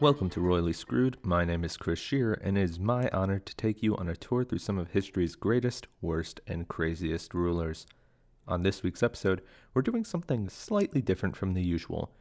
Welcome to Royally Screwed. My name is Chris Shear, and it is my honor to take you on a tour through some of history's greatest, worst, and craziest rulers. On this week's episode, we're doing something slightly different from the usual.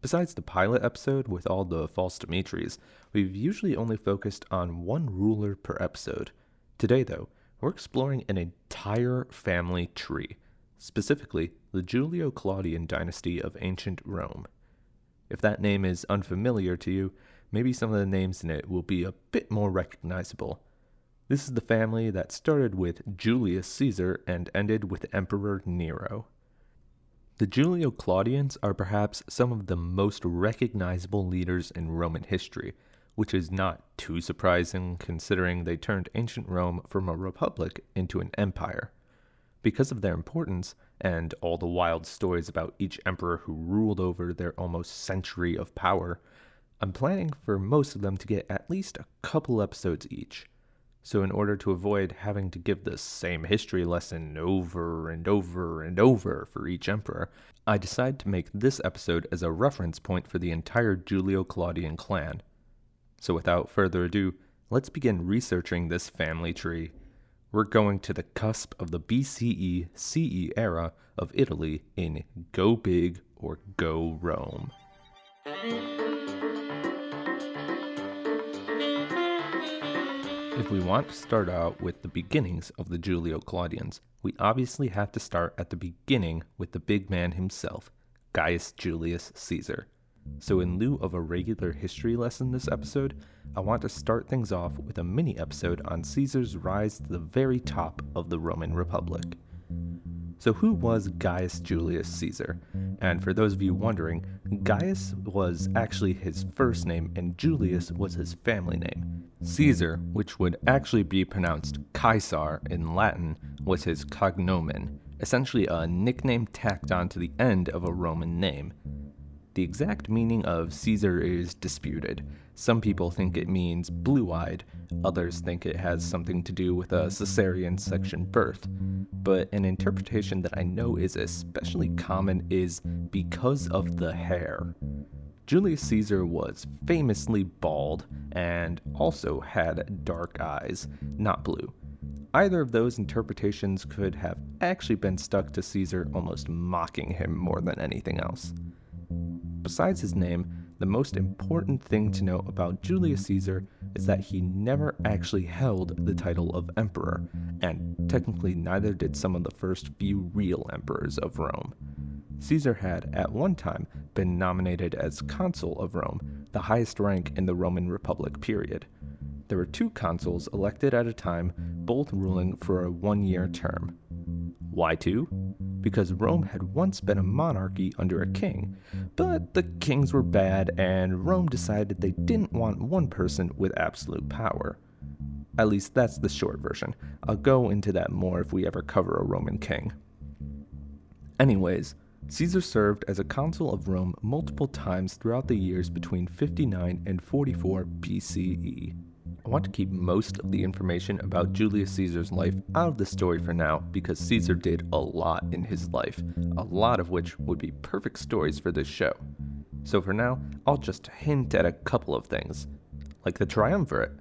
Besides the pilot episode with all the false Dimitris, we've usually only focused on one ruler per episode. Today, though, we're exploring an entire family tree, specifically the Julio Claudian dynasty of ancient Rome. If that name is unfamiliar to you, maybe some of the names in it will be a bit more recognizable. This is the family that started with Julius Caesar and ended with Emperor Nero. The Julio Claudians are perhaps some of the most recognizable leaders in Roman history, which is not too surprising considering they turned ancient Rome from a republic into an empire. Because of their importance, and all the wild stories about each emperor who ruled over their almost century of power, I'm planning for most of them to get at least a couple episodes each. So, in order to avoid having to give the same history lesson over and over and over for each emperor, I decided to make this episode as a reference point for the entire Julio Claudian clan. So, without further ado, let's begin researching this family tree. We're going to the cusp of the BCE CE era of Italy in Go Big or Go Rome. If we want to start out with the beginnings of the Julio Claudians, we obviously have to start at the beginning with the big man himself, Gaius Julius Caesar. So, in lieu of a regular history lesson this episode, I want to start things off with a mini episode on Caesar's rise to the very top of the Roman Republic. So, who was Gaius Julius Caesar? And for those of you wondering, Gaius was actually his first name and Julius was his family name. Caesar, which would actually be pronounced Caesar in Latin, was his cognomen, essentially a nickname tacked on to the end of a Roman name. The exact meaning of Caesar is disputed. Some people think it means blue eyed, others think it has something to do with a cesarean section birth. But an interpretation that I know is especially common is because of the hair. Julius Caesar was famously bald and also had dark eyes, not blue. Either of those interpretations could have actually been stuck to Caesar, almost mocking him more than anything else. Besides his name, the most important thing to know about Julius Caesar is that he never actually held the title of emperor, and technically neither did some of the first few real emperors of Rome. Caesar had, at one time, been nominated as consul of Rome, the highest rank in the Roman Republic period. There were two consuls elected at a time, both ruling for a one year term. Why two? Because Rome had once been a monarchy under a king, but the kings were bad, and Rome decided they didn't want one person with absolute power. At least that's the short version. I'll go into that more if we ever cover a Roman king. Anyways, Caesar served as a consul of Rome multiple times throughout the years between 59 and 44 BCE. I want to keep most of the information about Julius Caesar's life out of the story for now because Caesar did a lot in his life, a lot of which would be perfect stories for this show. So for now, I'll just hint at a couple of things, like the triumvirate.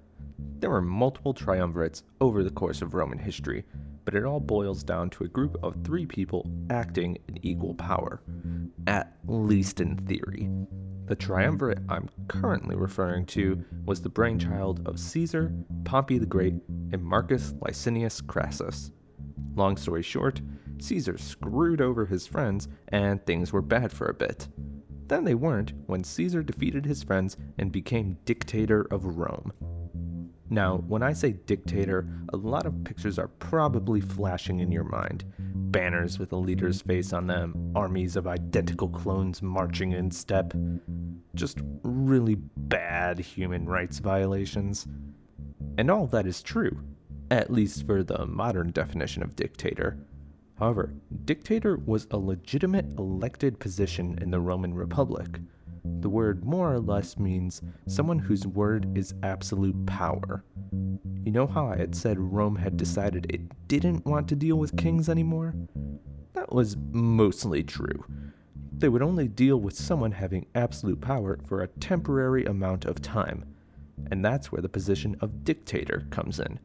There were multiple triumvirates over the course of Roman history, but it all boils down to a group of three people acting in equal power, at least in theory. The triumvirate I'm currently referring to was the brainchild of Caesar, Pompey the Great, and Marcus Licinius Crassus. Long story short, Caesar screwed over his friends, and things were bad for a bit. Then they weren't when Caesar defeated his friends and became dictator of Rome. Now, when I say dictator, a lot of pictures are probably flashing in your mind. Banners with a leader's face on them, armies of identical clones marching in step. Just really bad human rights violations. And all that is true, at least for the modern definition of dictator. However, dictator was a legitimate elected position in the Roman Republic. The word more or less means someone whose word is absolute power. You know how I had said Rome had decided it didn't want to deal with kings anymore? That was mostly true. they would only deal with someone having absolute power for a temporary amount of time. And that's where the position of dictator comes in.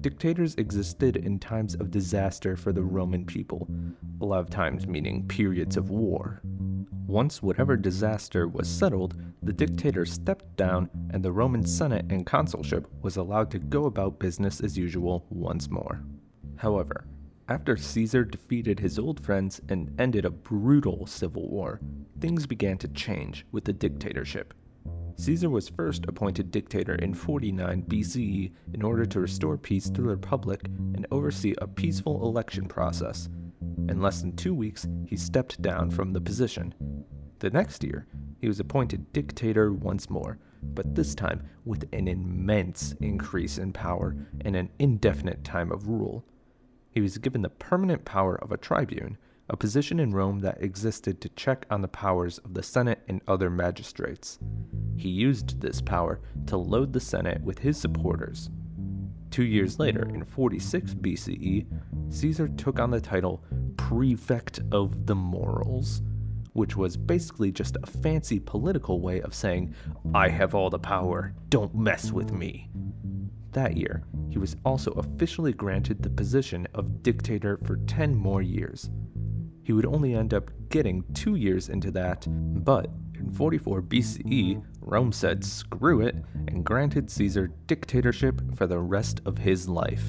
Dictators existed in times of disaster for the Roman people, a lot of times meaning periods of war. Once whatever disaster was settled, the dictator stepped down and the Roman Senate and consulship was allowed to go about business as usual once more. However, after Caesar defeated his old friends and ended a brutal civil war, things began to change with the dictatorship. Caesar was first appointed dictator in 49 BCE in order to restore peace to the Republic and oversee a peaceful election process. In less than two weeks, he stepped down from the position. The next year, he was appointed dictator once more, but this time with an immense increase in power and an indefinite time of rule. He was given the permanent power of a tribune, a position in Rome that existed to check on the powers of the Senate and other magistrates. He used this power to load the Senate with his supporters. Two years later, in 46 BCE, Caesar took on the title Prefect of the Morals, which was basically just a fancy political way of saying, I have all the power, don't mess with me. That year, he was also officially granted the position of dictator for 10 more years. He would only end up getting two years into that, but in 44 BCE, Rome said screw it and granted Caesar dictatorship for the rest of his life.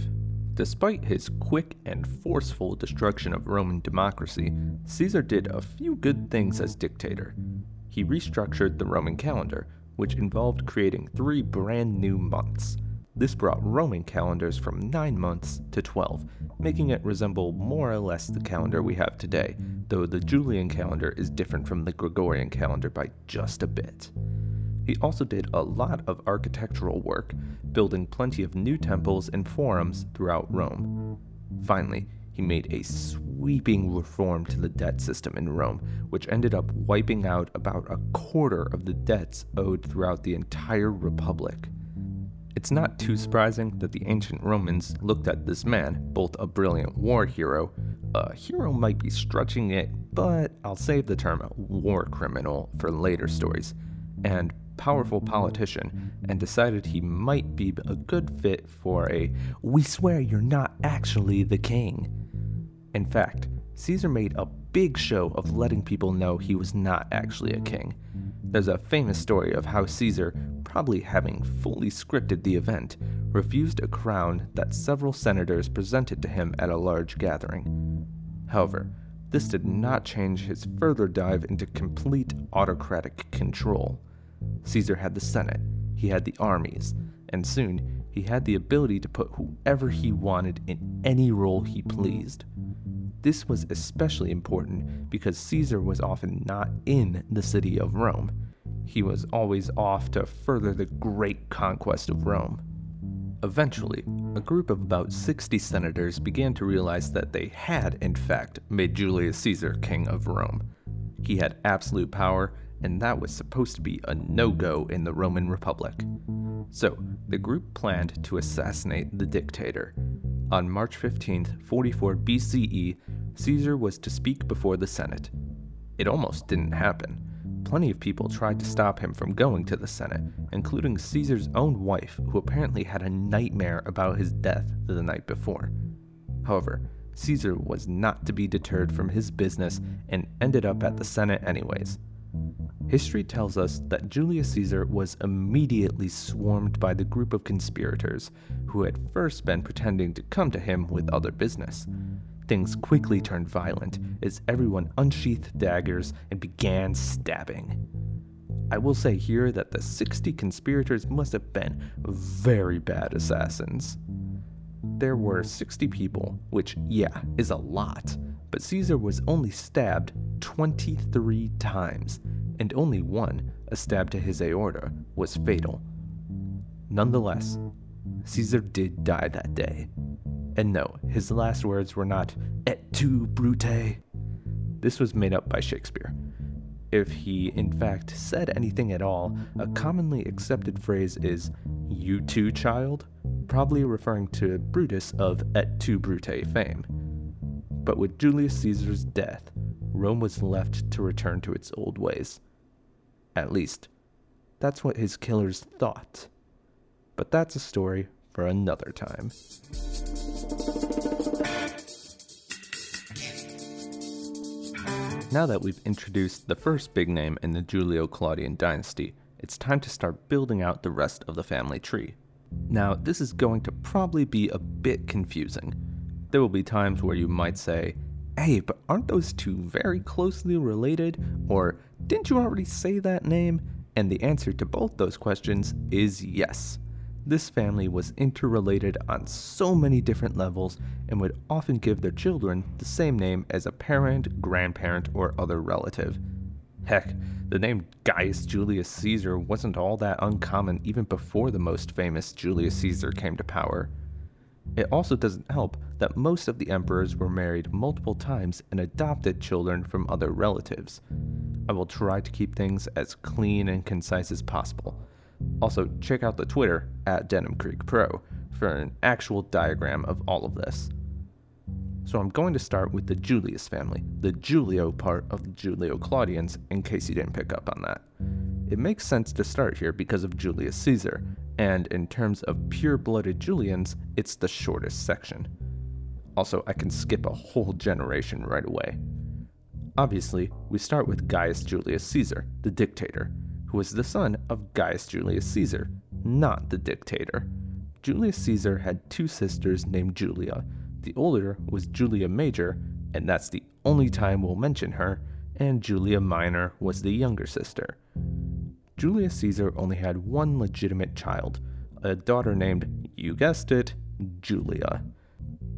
Despite his quick and forceful destruction of Roman democracy, Caesar did a few good things as dictator. He restructured the Roman calendar, which involved creating three brand new months this brought Roman calendars from 9 months to 12, making it resemble more or less the calendar we have today, though the Julian calendar is different from the Gregorian calendar by just a bit. He also did a lot of architectural work, building plenty of new temples and forums throughout Rome. Finally, he made a sweeping reform to the debt system in Rome, which ended up wiping out about a quarter of the debts owed throughout the entire Republic. It's not too surprising that the ancient Romans looked at this man, both a brilliant war hero, a hero might be stretching it, but I'll save the term war criminal for later stories, and powerful politician, and decided he might be a good fit for a we swear you're not actually the king. In fact, Caesar made a big show of letting people know he was not actually a king. There's a famous story of how Caesar probably having fully scripted the event, refused a crown that several senators presented to him at a large gathering. However, this did not change his further dive into complete autocratic control. Caesar had the Senate, he had the armies, and soon he had the ability to put whoever he wanted in any role he pleased. This was especially important because Caesar was often not in the city of Rome he was always off to further the great conquest of Rome. Eventually, a group of about 60 senators began to realize that they had, in fact, made Julius Caesar king of Rome. He had absolute power, and that was supposed to be a no go in the Roman Republic. So, the group planned to assassinate the dictator. On March 15, 44 BCE, Caesar was to speak before the Senate. It almost didn't happen plenty of people tried to stop him from going to the Senate, including Caesar's own wife, who apparently had a nightmare about his death the night before. However, Caesar was not to be deterred from his business and ended up at the Senate anyways. History tells us that Julius Caesar was immediately swarmed by the group of conspirators who had first been pretending to come to him with other business. Things quickly turned violent as everyone unsheathed daggers and began stabbing. I will say here that the 60 conspirators must have been very bad assassins. There were 60 people, which, yeah, is a lot, but Caesar was only stabbed 23 times, and only one, a stab to his aorta, was fatal. Nonetheless, Caesar did die that day, and no, his last words were not, et tu, Brute. This was made up by Shakespeare. If he, in fact, said anything at all, a commonly accepted phrase is, you too, child, probably referring to Brutus of Et tu, Brute fame. But with Julius Caesar's death, Rome was left to return to its old ways. At least, that's what his killers thought. But that's a story for another time. Now that we've introduced the first big name in the Julio Claudian dynasty, it's time to start building out the rest of the family tree. Now, this is going to probably be a bit confusing. There will be times where you might say, hey, but aren't those two very closely related? Or didn't you already say that name? And the answer to both those questions is yes. This family was interrelated on so many different levels and would often give their children the same name as a parent, grandparent, or other relative. Heck, the name Gaius Julius Caesar wasn't all that uncommon even before the most famous Julius Caesar came to power. It also doesn't help that most of the emperors were married multiple times and adopted children from other relatives. I will try to keep things as clean and concise as possible. Also, check out the Twitter at Denim Creek Pro for an actual diagram of all of this. So I'm going to start with the Julius family, the Julio part of the Julio Claudians, in case you didn't pick up on that. It makes sense to start here because of Julius Caesar, and in terms of pure blooded Julians, it's the shortest section. Also, I can skip a whole generation right away. Obviously, we start with Gaius Julius Caesar, the dictator, who was the son of Gaius Julius Caesar, not the dictator. Julius Caesar had two sisters named Julia. The older was Julia Major, and that's the only time we'll mention her, and Julia Minor was the younger sister. Julius Caesar only had one legitimate child, a daughter named, you guessed it, Julia.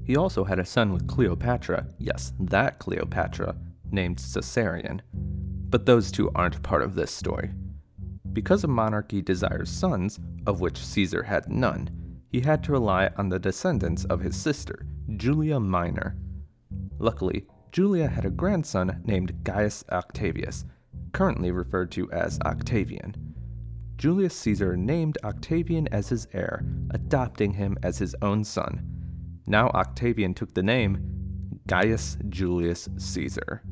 He also had a son with Cleopatra, yes, that Cleopatra, named Caesarion. But those two aren't part of this story. Because a monarchy desires sons, of which Caesar had none, he had to rely on the descendants of his sister, Julia Minor. Luckily, Julia had a grandson named Gaius Octavius, currently referred to as Octavian. Julius Caesar named Octavian as his heir, adopting him as his own son. Now Octavian took the name Gaius Julius Caesar.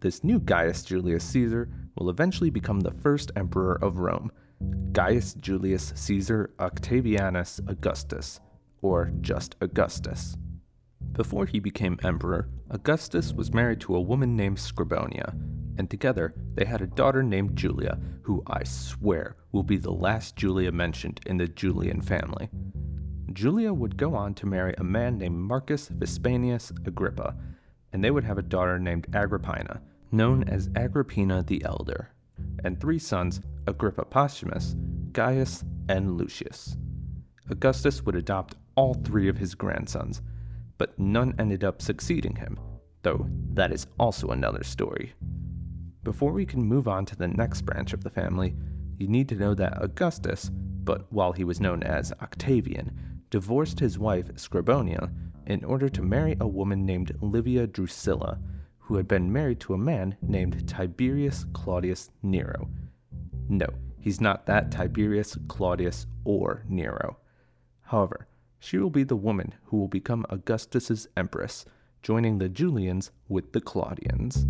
This new Gaius Julius Caesar will eventually become the first emperor of Rome, Gaius Julius Caesar Octavianus Augustus, or just Augustus. Before he became emperor, Augustus was married to a woman named Scribonia, and together they had a daughter named Julia, who I swear will be the last Julia mentioned in the Julian family. Julia would go on to marry a man named Marcus Vipsanius Agrippa, and they would have a daughter named Agrippina, known as Agrippina the Elder, and three sons, Agrippa Posthumus, Gaius, and Lucius. Augustus would adopt all three of his grandsons, but none ended up succeeding him, though that is also another story. Before we can move on to the next branch of the family, you need to know that Augustus, but while he was known as Octavian, divorced his wife Scribonia in order to marry a woman named Livia Drusilla, who had been married to a man named Tiberius Claudius Nero. No, he's not that Tiberius, Claudius, or Nero. However, she will be the woman who will become Augustus's empress, joining the Julians with the Claudians.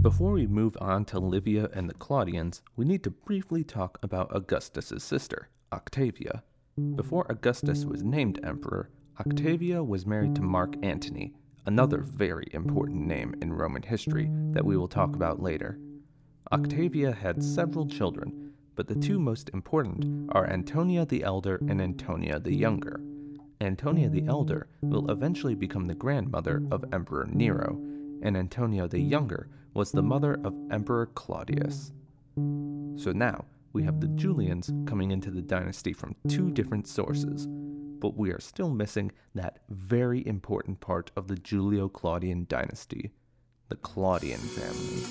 Before we move on to Livia and the Claudians, we need to briefly talk about Augustus's sister, Octavia. Before Augustus was named emperor, Octavia was married to Mark Antony, another very important name in Roman history that we will talk about later. Octavia had several children, but the two most important are Antonia the Elder and Antonia the Younger. Antonia the Elder will eventually become the grandmother of Emperor Nero, and Antonia the Younger was the mother of Emperor Claudius. So now, we have the Julians coming into the dynasty from two different sources, but we are still missing that very important part of the Julio Claudian dynasty the Claudian family.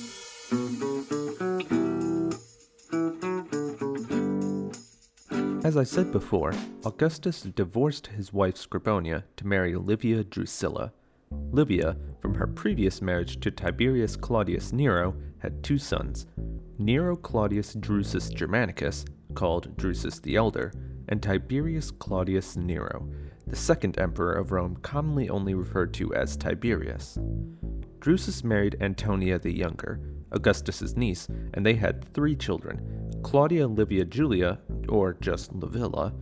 As I said before, Augustus divorced his wife Scribonia to marry Livia Drusilla. Livia, from her previous marriage to Tiberius Claudius Nero, had two sons, Nero Claudius Drusus Germanicus, called Drusus the Elder, and Tiberius Claudius Nero, the second emperor of Rome, commonly only referred to as Tiberius. Drusus married Antonia the Younger, Augustus's niece, and they had three children Claudia Livia Julia, or just Livilla,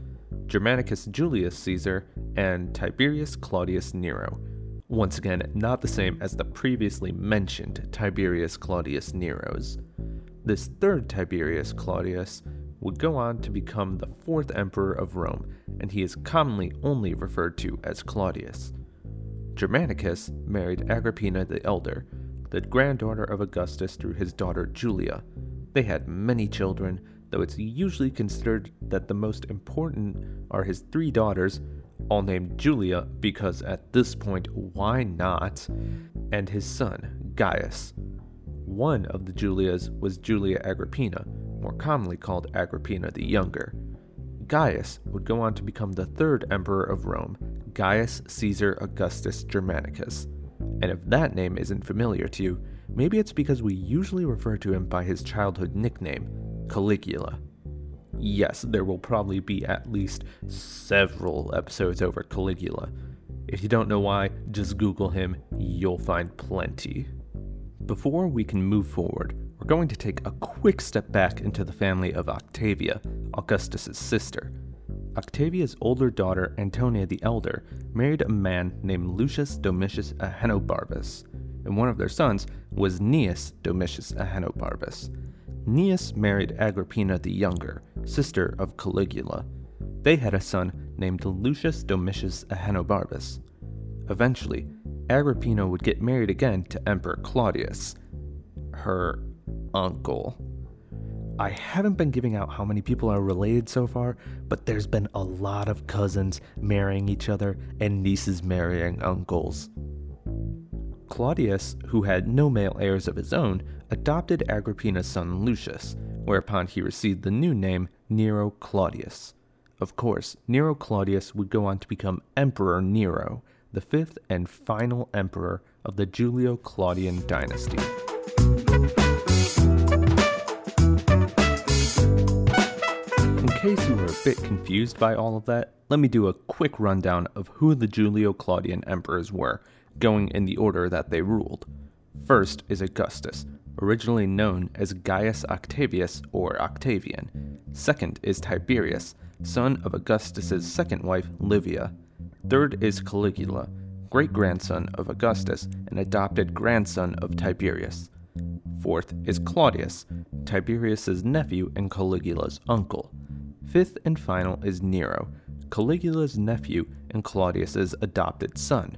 Germanicus Julius Caesar, and Tiberius Claudius Nero. Once again, not the same as the previously mentioned Tiberius Claudius Nero's. This third Tiberius Claudius would go on to become the fourth emperor of Rome, and he is commonly only referred to as Claudius. Germanicus married Agrippina the Elder, the granddaughter of Augustus through his daughter Julia. They had many children, though it's usually considered that the most important are his three daughters, all named Julia because at this point, why not? And his son, Gaius. One of the Julias was Julia Agrippina, more commonly called Agrippina the Younger. Gaius would go on to become the third emperor of Rome, Gaius Caesar Augustus Germanicus. And if that name isn't familiar to you, maybe it's because we usually refer to him by his childhood nickname, Caligula. Yes, there will probably be at least several episodes over Caligula. If you don't know why, just Google him, you'll find plenty. Before we can move forward, we're going to take a quick step back into the family of Octavia, Augustus's sister. Octavia's older daughter, Antonia the Elder, married a man named Lucius Domitius Ahenobarbus, and one of their sons was Gnaeus Domitius Ahenobarbus. Gnaeus married Agrippina the Younger, sister of Caligula. They had a son named Lucius Domitius Ahenobarbus. Eventually, Agrippina would get married again to Emperor Claudius, her uncle. I haven't been giving out how many people are related so far, but there's been a lot of cousins marrying each other and nieces marrying uncles. Claudius, who had no male heirs of his own, adopted Agrippina's son Lucius, whereupon he received the new name Nero Claudius. Of course, Nero Claudius would go on to become Emperor Nero, the fifth and final emperor of the Julio Claudian dynasty. In case you were a bit confused by all of that, let me do a quick rundown of who the Julio Claudian emperors were, going in the order that they ruled. First is Augustus, originally known as Gaius Octavius or Octavian. Second is Tiberius, son of Augustus's second wife, Livia. Third is Caligula, great grandson of Augustus and adopted grandson of Tiberius. Fourth is Claudius, Tiberius's nephew and Caligula's uncle. Fifth and final is Nero, Caligula's nephew and Claudius's adopted son.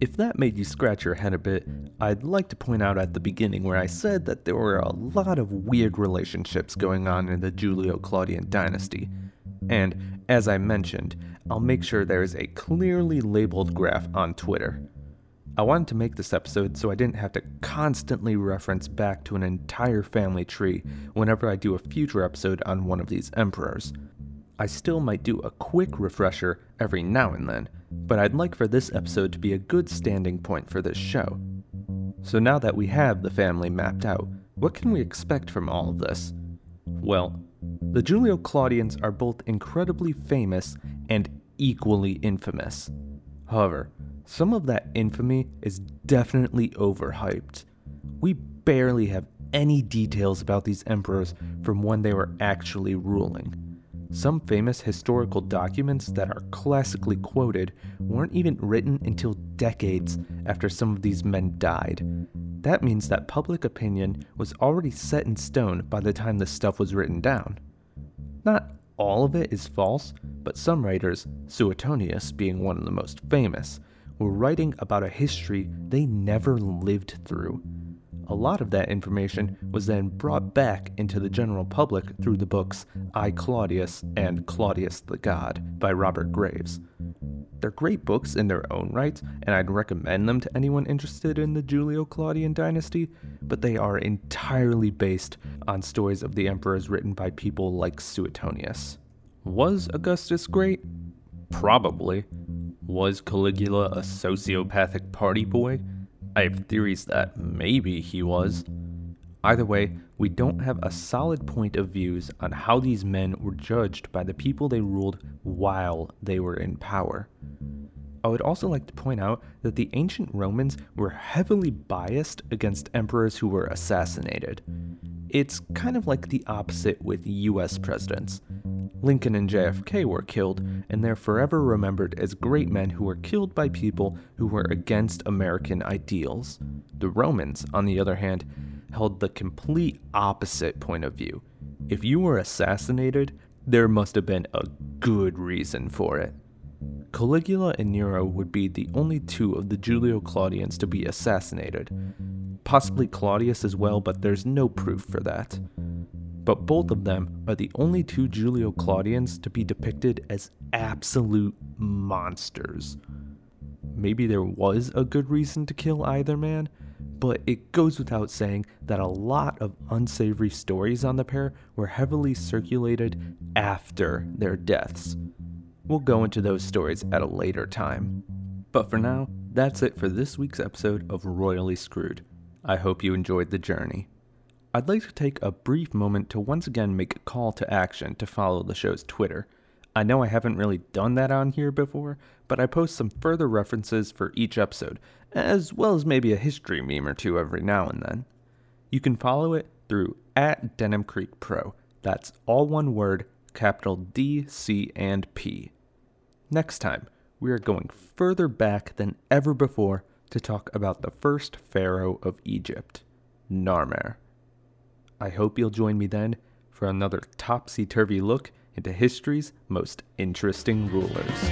If that made you scratch your head a bit, I'd like to point out at the beginning where I said that there were a lot of weird relationships going on in the Julio Claudian dynasty. And, as I mentioned, I'll make sure there is a clearly labeled graph on Twitter. I wanted to make this episode so I didn't have to constantly reference back to an entire family tree whenever I do a future episode on one of these emperors. I still might do a quick refresher every now and then, but I'd like for this episode to be a good standing point for this show. So now that we have the family mapped out, what can we expect from all of this? Well, the Julio Claudians are both incredibly famous and equally infamous. However, some of that infamy is definitely overhyped. We barely have any details about these emperors from when they were actually ruling. Some famous historical documents that are classically quoted weren't even written until decades after some of these men died. That means that public opinion was already set in stone by the time this stuff was written down. Not all of it is false, but some writers, Suetonius being one of the most famous, were writing about a history they never lived through a lot of that information was then brought back into the general public through the books I Claudius and Claudius the God by Robert Graves. They're great books in their own right, and I'd recommend them to anyone interested in the Julio Claudian dynasty, but they are entirely based on stories of the emperors written by people like Suetonius. Was Augustus great? Probably. Was Caligula a sociopathic party boy? I have theories that maybe he was. Either way, we don't have a solid point of views on how these men were judged by the people they ruled while they were in power. I would also like to point out that the ancient Romans were heavily biased against emperors who were assassinated. It's kind of like the opposite with US presidents. Lincoln and JFK were killed, and they're forever remembered as great men who were killed by people who were against American ideals. The Romans, on the other hand, held the complete opposite point of view. If you were assassinated, there must have been a good reason for it. Caligula and Nero would be the only two of the Julio Claudians to be assassinated. Possibly Claudius as well, but there's no proof for that. But both of them are the only two Julio Claudians to be depicted as absolute monsters. Maybe there was a good reason to kill either man, but it goes without saying that a lot of unsavory stories on the pair were heavily circulated after their deaths. We'll go into those stories at a later time. But for now, that's it for this week's episode of Royally Screwed. I hope you enjoyed the journey. I'd like to take a brief moment to once again make a call to action to follow the show's Twitter. I know I haven't really done that on here before, but I post some further references for each episode, as well as maybe a history meme or two every now and then. You can follow it through at Denim Creek Pro. That's all one word, capital D, C, and P. Next time, we are going further back than ever before to talk about the first pharaoh of Egypt, Narmer. I hope you'll join me then for another topsy turvy look into history's most interesting rulers.